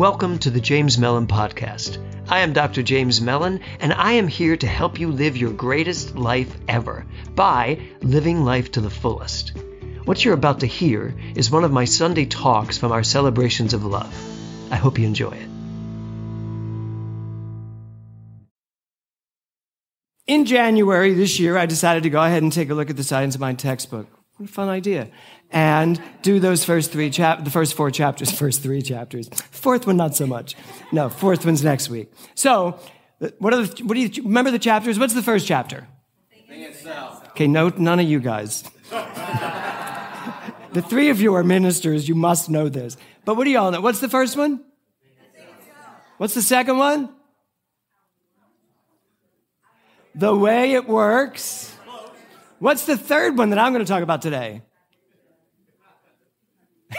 Welcome to the James Mellon Podcast. I am Dr. James Mellon, and I am here to help you live your greatest life ever by living life to the fullest. What you're about to hear is one of my Sunday talks from our celebrations of love. I hope you enjoy it. In January this year, I decided to go ahead and take a look at the Science of Mind textbook. What a fun idea. And do those first three chap, the first four chapters, first three chapters. Fourth one, not so much. No, fourth one's next week. So, uh, what are the, what do you, remember the chapters? What's the first chapter? Okay, no, none of you guys. the three of you are ministers. You must know this. But what do y'all know? What's the first one? What's the second one? The way it works. What's the third one that I'm going to talk about today?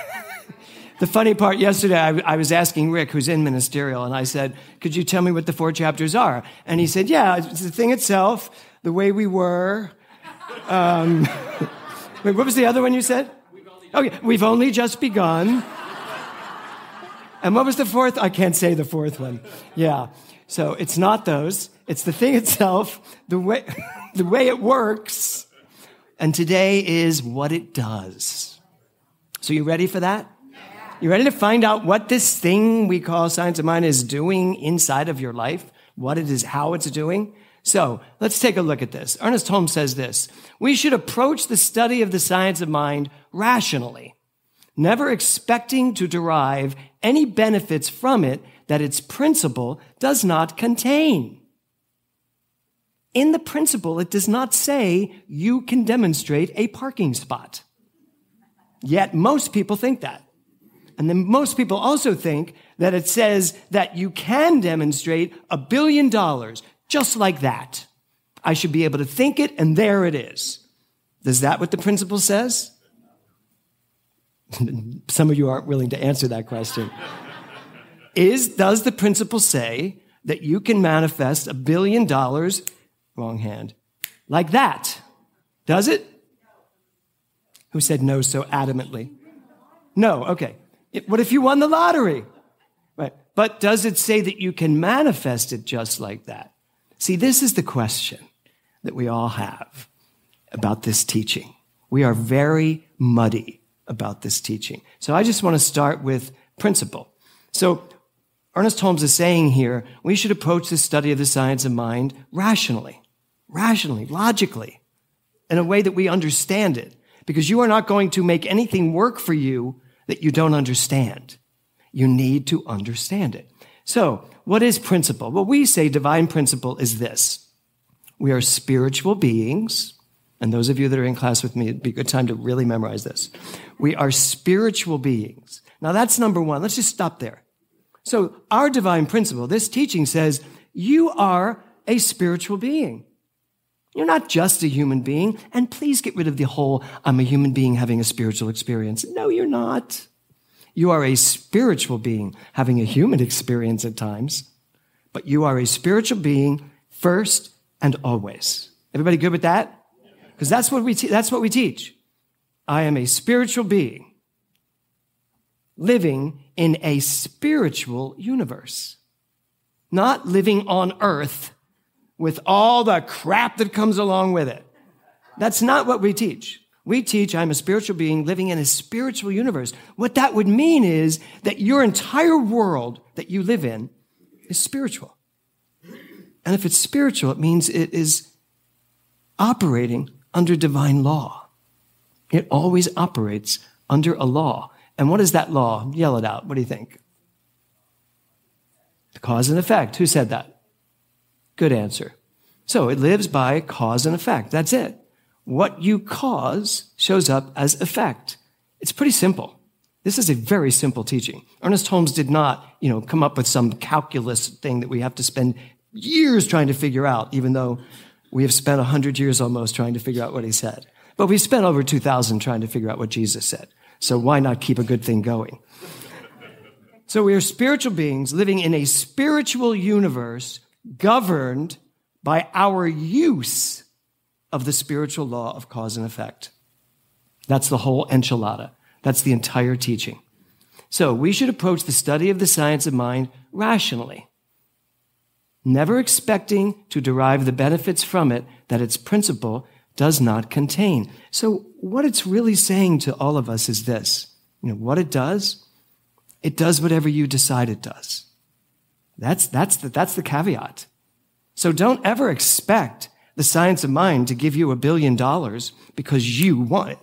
the funny part yesterday, I, I, was asking Rick, who's in ministerial, and I said, Could you tell me what the four chapters are? And he said, Yeah, it's the thing itself, the way we were. Um, wait, what was the other one you said? Oh, we've only just begun. And what was the fourth? I can't say the fourth one. Yeah. So it's not those. It's the thing itself, the way, the way it works, and today is what it does. So, you ready for that? You ready to find out what this thing we call science of mind is doing inside of your life? What it is, how it's doing? So, let's take a look at this. Ernest Holmes says this We should approach the study of the science of mind rationally, never expecting to derive any benefits from it that its principle does not contain. In the principle, it does not say you can demonstrate a parking spot. Yet most people think that. And then most people also think that it says that you can demonstrate a billion dollars just like that. I should be able to think it and there it is. Is that what the principle says? Some of you aren't willing to answer that question. Is, does the principle say that you can manifest a billion dollars Wrong hand. Like that. Does it? Who said no so adamantly? No, okay. It, what if you won the lottery? Right. But does it say that you can manifest it just like that? See, this is the question that we all have about this teaching. We are very muddy about this teaching. So I just want to start with principle. So Ernest Holmes is saying here, we should approach the study of the science of mind rationally rationally, logically, in a way that we understand it. Because you are not going to make anything work for you that you don't understand. You need to understand it. So, what is principle? Well, we say divine principle is this. We are spiritual beings. And those of you that are in class with me, it'd be a good time to really memorize this. We are spiritual beings. Now that's number one. Let's just stop there. So our divine principle, this teaching says you are a spiritual being. You're not just a human being. And please get rid of the whole, I'm a human being having a spiritual experience. No, you're not. You are a spiritual being having a human experience at times, but you are a spiritual being first and always. Everybody good with that? Because that's what we te- that's what we teach. I am a spiritual being living in a spiritual universe, not living on earth with all the crap that comes along with it. That's not what we teach. We teach I'm a spiritual being living in a spiritual universe. What that would mean is that your entire world that you live in is spiritual. And if it's spiritual, it means it is operating under divine law. It always operates under a law. And what is that law? Yell it out. What do you think? The cause and effect. Who said that? Good answer. So it lives by cause and effect. That's it. What you cause shows up as effect. It's pretty simple. This is a very simple teaching. Ernest Holmes did not, you know, come up with some calculus thing that we have to spend years trying to figure out, even though we have spent 100 years almost trying to figure out what he said. But we spent over 2,000 trying to figure out what Jesus said. So why not keep a good thing going? So we are spiritual beings living in a spiritual universe governed by our use of the spiritual law of cause and effect. That's the whole enchilada. That's the entire teaching. So we should approach the study of the science of mind rationally, never expecting to derive the benefits from it that its principle does not contain. So what it's really saying to all of us is this. You know, what it does, it does whatever you decide it does. That's, that's, the, that's the caveat. So don't ever expect the science of mind to give you a billion dollars because you want it,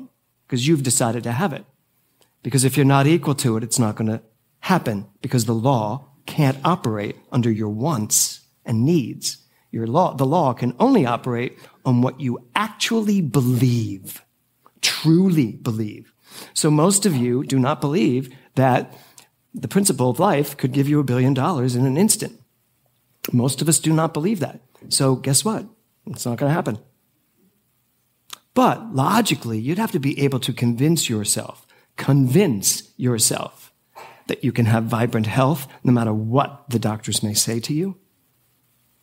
because you've decided to have it. Because if you're not equal to it, it's not going to happen because the law can't operate under your wants and needs. Your law, the law can only operate on what you actually believe, truly believe. So most of you do not believe that the principle of life could give you a billion dollars in an instant. Most of us do not believe that. So guess what? It's not going to happen. But logically, you'd have to be able to convince yourself, convince yourself that you can have vibrant health no matter what the doctors may say to you,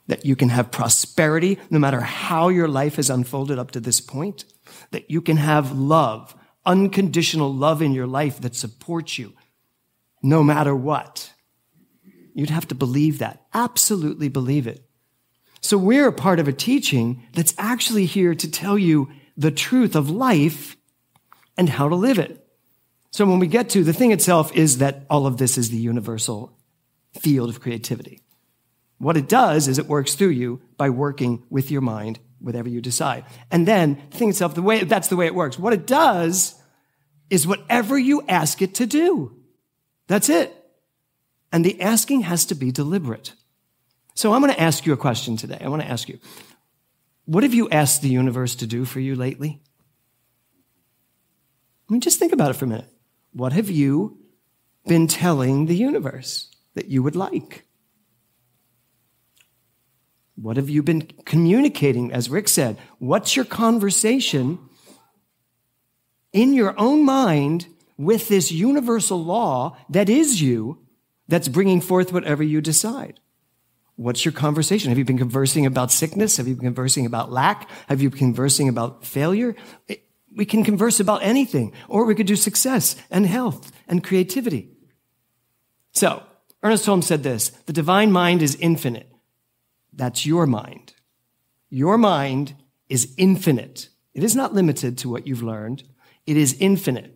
that you can have prosperity no matter how your life has unfolded up to this point, that you can have love, unconditional love in your life that supports you no matter what. You'd have to believe that, absolutely believe it. So we're a part of a teaching that's actually here to tell you the truth of life and how to live it. So when we get to the thing itself is that all of this is the universal field of creativity. What it does is it works through you by working with your mind, whatever you decide. And then the thing itself, the way, that's the way it works. What it does is whatever you ask it to do. That's it. And the asking has to be deliberate. So I'm going to ask you a question today. I want to ask you, what have you asked the universe to do for you lately? I mean, just think about it for a minute. What have you been telling the universe that you would like? What have you been communicating? As Rick said, what's your conversation in your own mind with this universal law that is you that's bringing forth whatever you decide? What's your conversation? Have you been conversing about sickness? Have you been conversing about lack? Have you been conversing about failure? We can converse about anything, or we could do success and health and creativity. So, Ernest Holmes said this the divine mind is infinite. That's your mind. Your mind is infinite. It is not limited to what you've learned. It is infinite.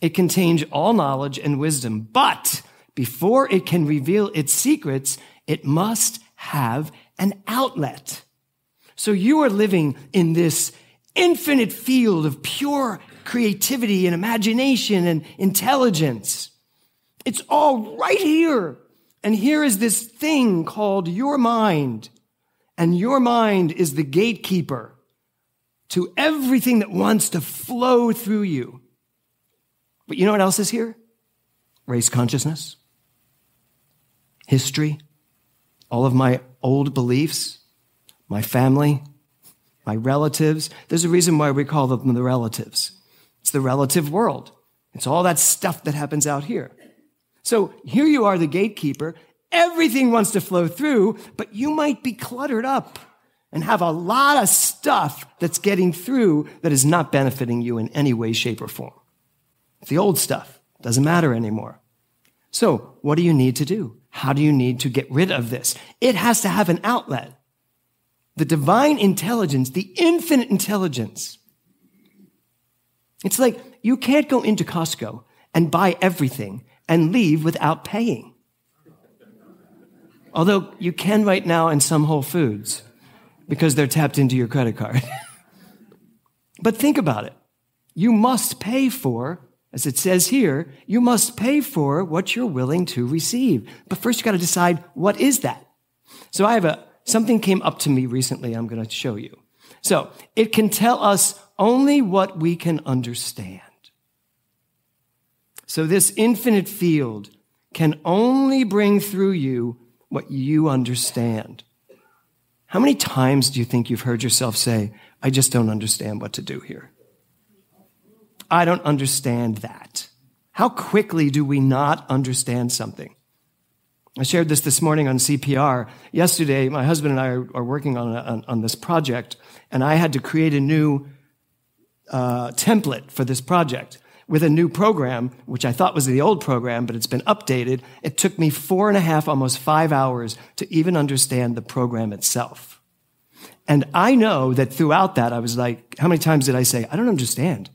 It contains all knowledge and wisdom, but before it can reveal its secrets, it must have an outlet. So you are living in this infinite field of pure creativity and imagination and intelligence. It's all right here. And here is this thing called your mind. And your mind is the gatekeeper to everything that wants to flow through you. But you know what else is here? Race consciousness, history, all of my old beliefs, my family, my relatives. There's a reason why we call them the relatives. It's the relative world. It's all that stuff that happens out here. So here you are, the gatekeeper. Everything wants to flow through, but you might be cluttered up and have a lot of stuff that's getting through that is not benefiting you in any way, shape, or form. The old stuff doesn't matter anymore. So what do you need to do? How do you need to get rid of this? It has to have an outlet. The divine intelligence, the infinite intelligence. It's like you can't go into Costco and buy everything and leave without paying. Although you can right now in some Whole Foods because they're tapped into your credit card. but think about it. You must pay for, as it says here, you must pay for what you're willing to receive. But first you got to decide what is that? So I have a, something came up to me recently I'm going to show you. So it can tell us only what we can understand. So this infinite field can only bring through you what you understand. How many times do you think you've heard yourself say, I just don't understand what to do here? I don't understand that. How quickly do we not understand something? I shared this this morning on CPR. Yesterday, my husband and I are, working on, a, on, this project, and I had to create a new uh, template for this project with a new program, which I thought was the old program, but it's been updated. It took me four and a half, almost five hours to even understand the program itself. And I know that throughout that, I was like, how many times did I say, I don't understand?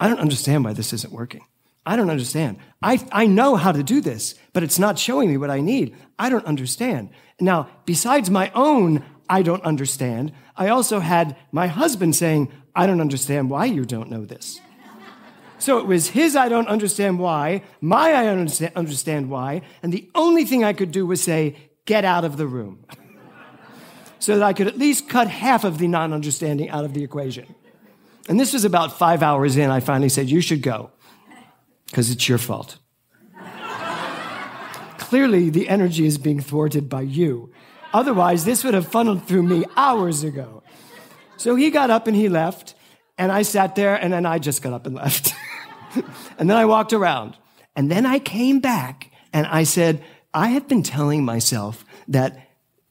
I don't understand why this isn't working. I don't understand. I, I know how to do this, but it's not showing me what I need. I don't understand. Now, besides my own, I don't understand, I also had my husband saying, I don't understand why you don't know this. So it was his I don't understand why, my I don't understand why, and the only thing I could do was say, get out of the room. so that I could at least cut half of the non understanding out of the equation. And this was about five hours in. I finally said, You should go, because it's your fault. Clearly, the energy is being thwarted by you. Otherwise, this would have funneled through me hours ago. So he got up and he left, and I sat there, and then I just got up and left. and then I walked around. And then I came back and I said, I have been telling myself that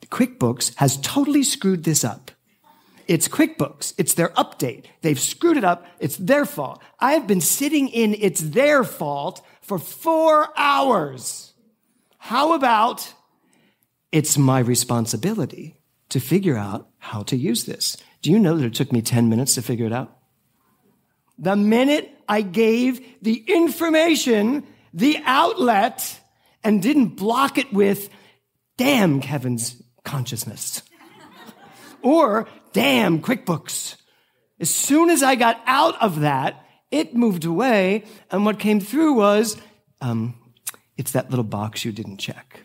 QuickBooks has totally screwed this up. It's QuickBooks. It's their update. They've screwed it up. It's their fault. I have been sitting in it's their fault for four hours. How about it's my responsibility to figure out how to use this? Do you know that it took me 10 minutes to figure it out? The minute I gave the information, the outlet, and didn't block it with, damn Kevin's consciousness. or, damn QuickBooks. As soon as I got out of that, it moved away, and what came through was, um, it's that little box you didn't check.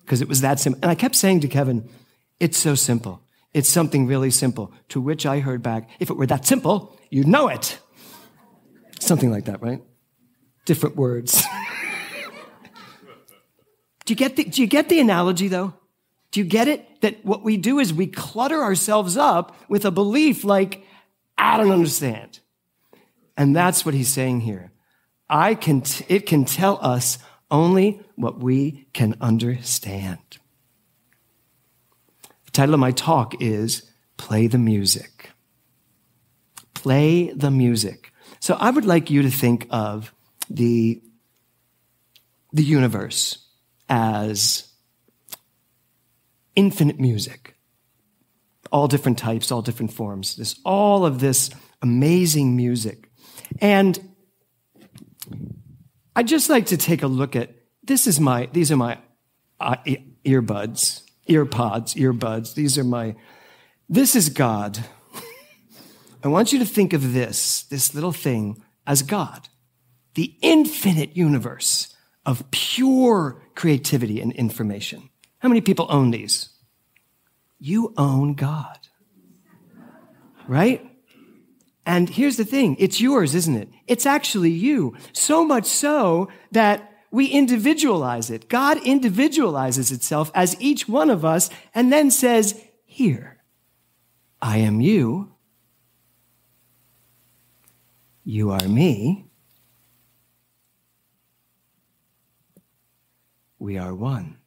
Because it was that simple. And I kept saying to Kevin, it's so simple. It's something really simple. To which I heard back, if it were that simple, you'd know it. Something like that, right? Different words. do, you get the, do you get the analogy, though? Do you get it? That what we do is we clutter ourselves up with a belief like, I don't understand. And that's what he's saying here. I can, t- it can tell us only what we can understand. The title of my talk is Play the Music. Play the Music. So I would like you to think of the, the universe as infinite music. All different types, all different forms. This, all of this amazing music. And I'd just like to take a look at this is my, these are my uh, earbuds, earpods, earbuds. These are my, this is God. I want you to think of this, this little thing, as God, the infinite universe of pure creativity and information. How many people own these? You own God. Right? And here's the thing it's yours, isn't it? It's actually you. So much so that we individualize it. God individualizes itself as each one of us and then says, Here, I am you. You are me. We are one.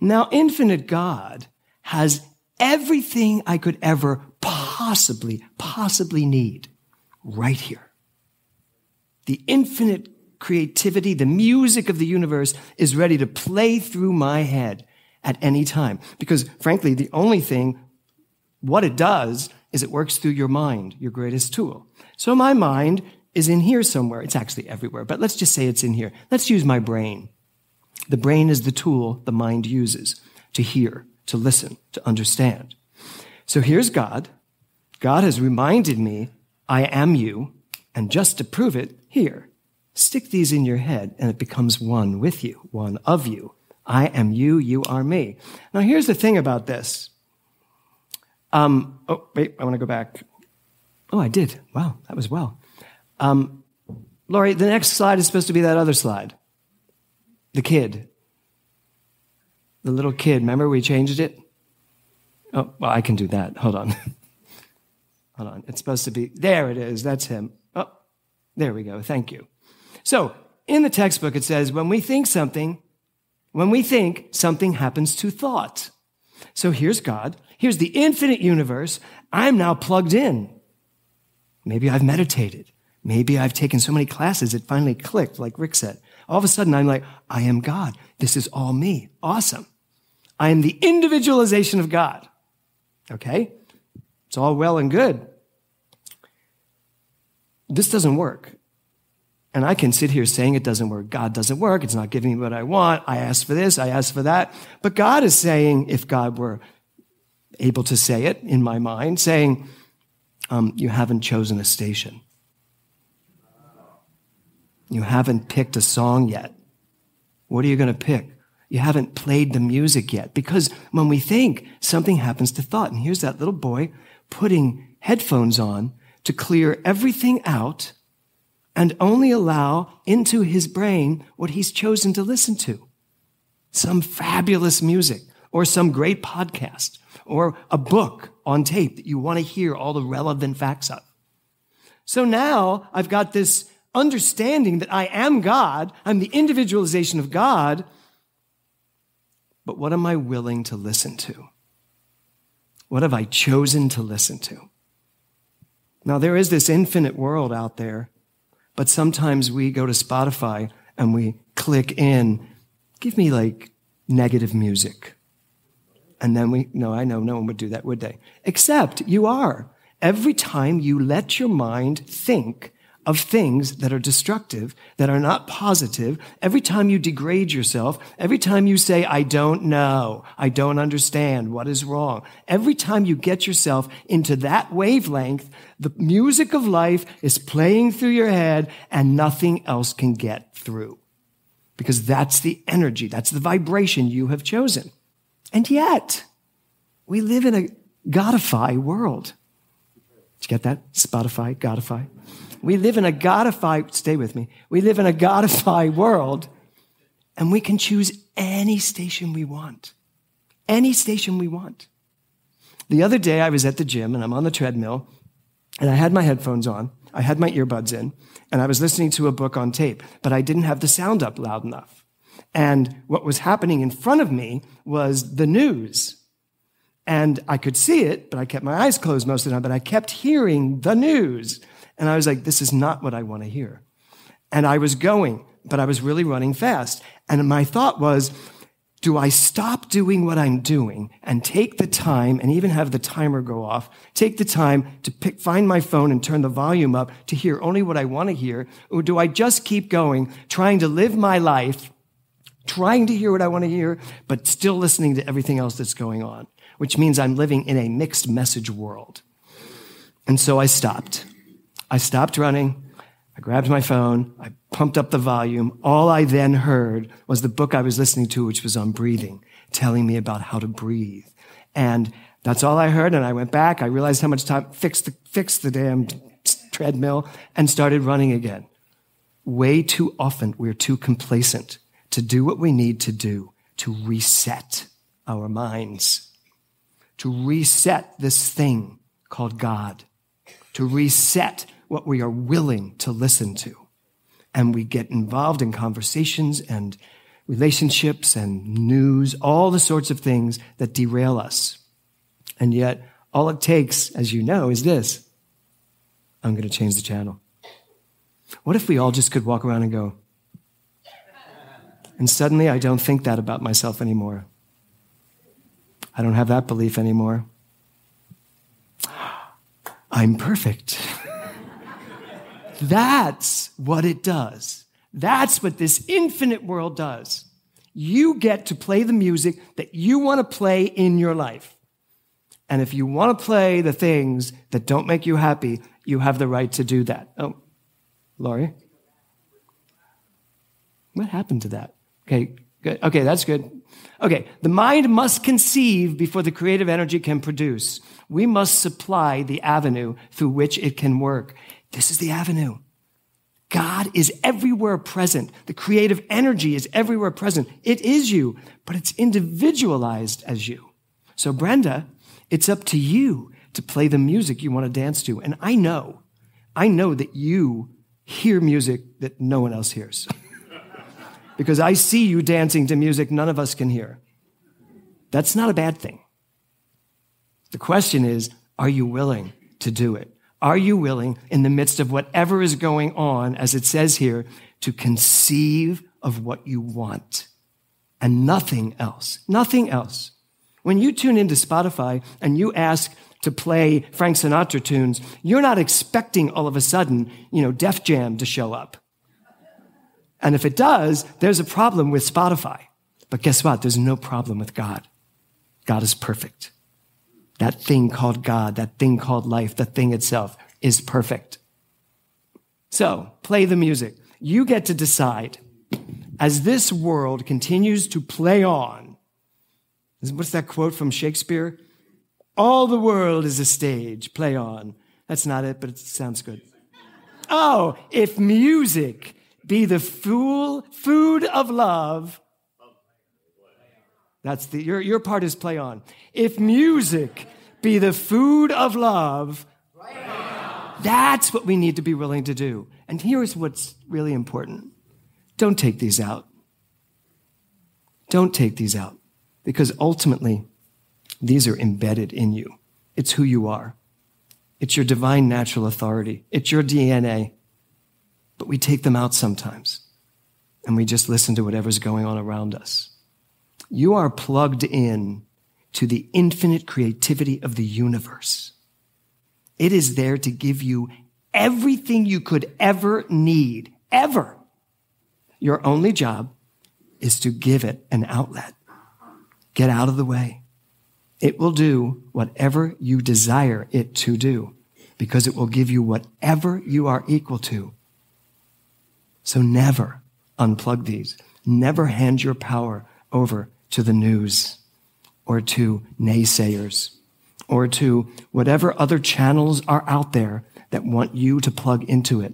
Now, infinite God has everything I could ever possibly, possibly need right here. The infinite creativity, the music of the universe is ready to play through my head at any time. Because frankly, the only thing, what it does is it works through your mind, your greatest tool. So my mind is in here somewhere. It's actually everywhere, but let's just say it's in here. Let's use my brain. The brain is the tool the mind uses to hear, to listen, to understand. So here's God. God has reminded me, I am you. And just to prove it, here, stick these in your head and it becomes one with you, one of you. I am you, you are me. Now here's the thing about this. Um, oh, wait, I want to go back. Oh, I did. Wow, that was well. Um, Laurie, the next slide is supposed to be that other slide. The kid. The little kid. Remember we changed it? Oh, well, I can do that. Hold on. Hold on. It's supposed to be, there it is. That's him. Oh, there we go. Thank you. So in the textbook, it says, when we think something, when we think, something happens to thought. So here's God. Here's the infinite universe. I'm now plugged in. Maybe I've meditated. Maybe I've taken so many classes, it finally clicked, like Rick said. All of a sudden, I'm like, I am God. This is all me. Awesome. I am the individualization of God. Okay? It's all well and good. This doesn't work. And I can sit here saying it doesn't work. God doesn't work. It's not giving me what I want. I asked for this. I asked for that. But God is saying, if God were able to say it in my mind, saying, um, you haven't chosen a station. You haven't picked a song yet. What are you going to pick? You haven't played the music yet. Because when we think, something happens to thought. And here's that little boy putting headphones on to clear everything out and only allow into his brain what he's chosen to listen to. Some fabulous music or some great podcast or a book on tape that you want to hear all the relevant facts of. So now I've got this understanding that I am God. I'm the individualization of God. But what am I willing to listen to? What have I chosen to listen to? Now, there is this infinite world out there, but sometimes we go to Spotify and we click in, give me like negative music. And then we, no, I know no one would do that, would they? Except you are. Every time you let your mind think of things that are destructive, that are not positive, every time you degrade yourself, every time you say, I don't know, I don't understand, what is wrong, every time you get yourself into that wavelength, the music of life is playing through your head and nothing else can get through. Because that's the energy, that's the vibration you have chosen. And yet, we live in a Godify world. Did you get that? Spotify, Godify. We live in a Godify, stay with me. We live in a Godify world and we can choose any station we want. Any station we want. The other day I was at the gym and I'm on the treadmill and I had my headphones on. I had my earbuds in and I was listening to a book on tape, but I didn't have the sound up loud enough. And what was happening in front of me was the news. And I could see it, but I kept my eyes closed most of the time, but I kept hearing the news. And I was like, this is not what I want to hear. And I was going, but I was really running fast. And my thought was, do I stop doing what I'm doing and take the time and even have the timer go off, take the time to pick, find my phone and turn the volume up to hear only what I want to hear? Or do I just keep going, trying to live my life, trying to hear what I want to hear, but still listening to everything else that's going on, which means I'm living in a mixed message world. And so I stopped. I stopped running. I grabbed my phone. I pumped up the volume. All I then heard was the book I was listening to, which was on breathing, telling me about how to breathe. And that's all I heard. And I went back. I realized how much time, fixed the, fixed the damn treadmill and started running again. Way too often, we're too complacent to do what we need to do to reset our minds, to reset this thing called God, to reset what we are willing to listen to. And we get involved in conversations and relationships and news, all the sorts of things that derail us. And yet, all it takes, as you know, is this I'm going to change the channel. What if we all just could walk around and go, and suddenly I don't think that about myself anymore? I don't have that belief anymore. I'm perfect. That's what it does. That's what this infinite world does. You get to play the music that you want to play in your life. And if you want to play the things that don't make you happy, you have the right to do that. Oh, Laurie? What happened to that? Okay, good. Okay, that's good. Okay, the mind must conceive before the creative energy can produce. We must supply the avenue through which it can work. This is the avenue. God is everywhere present. The creative energy is everywhere present. It is you, but it's individualized as you. So, Brenda, it's up to you to play the music you want to dance to. And I know, I know that you hear music that no one else hears. because I see you dancing to music none of us can hear. That's not a bad thing. The question is, are you willing to do it? Are you willing, in the midst of whatever is going on, as it says here, to conceive of what you want and nothing else? Nothing else. When you tune into Spotify and you ask to play Frank Sinatra tunes, you're not expecting all of a sudden, you know, Def Jam to show up. And if it does, there's a problem with Spotify. But guess what? There's no problem with God. God is perfect. That thing called God, that thing called life, the thing itself is perfect. So play the music. You get to decide as this world continues to play on. What's that quote from Shakespeare? All the world is a stage. Play on. That's not it, but it sounds good. Oh, if music be the fool, food of love, that's the, your, your part is play on. If music be the food of love, that's what we need to be willing to do. And here's what's really important. Don't take these out. Don't take these out because ultimately these are embedded in you. It's who you are. It's your divine natural authority. It's your DNA. But we take them out sometimes and we just listen to whatever's going on around us. You are plugged in to the infinite creativity of the universe. It is there to give you everything you could ever need, ever. Your only job is to give it an outlet. Get out of the way. It will do whatever you desire it to do because it will give you whatever you are equal to. So never unplug these. Never hand your power over to the news or to naysayers or to whatever other channels are out there that want you to plug into it.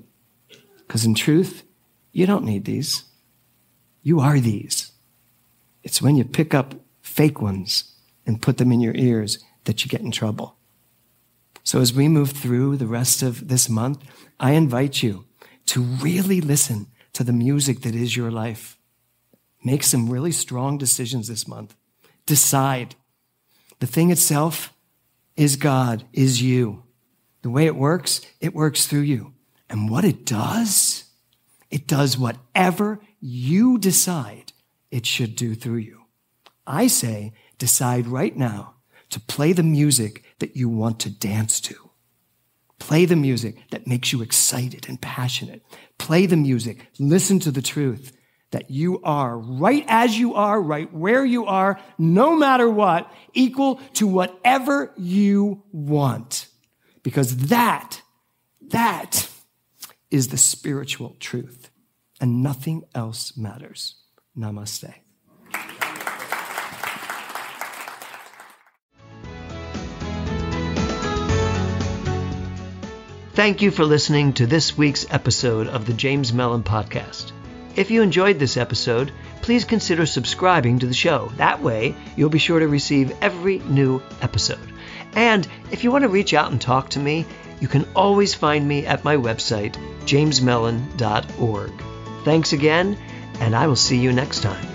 Because in truth, you don't need these. You are these. It's when you pick up fake ones and put them in your ears that you get in trouble. So as we move through the rest of this month, I invite you to really listen to the music that is your life. Make some really strong decisions this month. Decide. The thing itself is God, is you. The way it works, it works through you. And what it does, it does whatever you decide it should do through you. I say, decide right now to play the music that you want to dance to. Play the music that makes you excited and passionate. Play the music. Listen to the truth that you are right as you are, right where you are, no matter what, equal to whatever you want. Because that, that is the spiritual truth and nothing else matters. Namaste. Thank you for listening to this week's episode of the James Mellon Podcast. If you enjoyed this episode, please consider subscribing to the show. That way, you'll be sure to receive every new episode. And if you want to reach out and talk to me, you can always find me at my website, jamesmellon.org. Thanks again, and I will see you next time.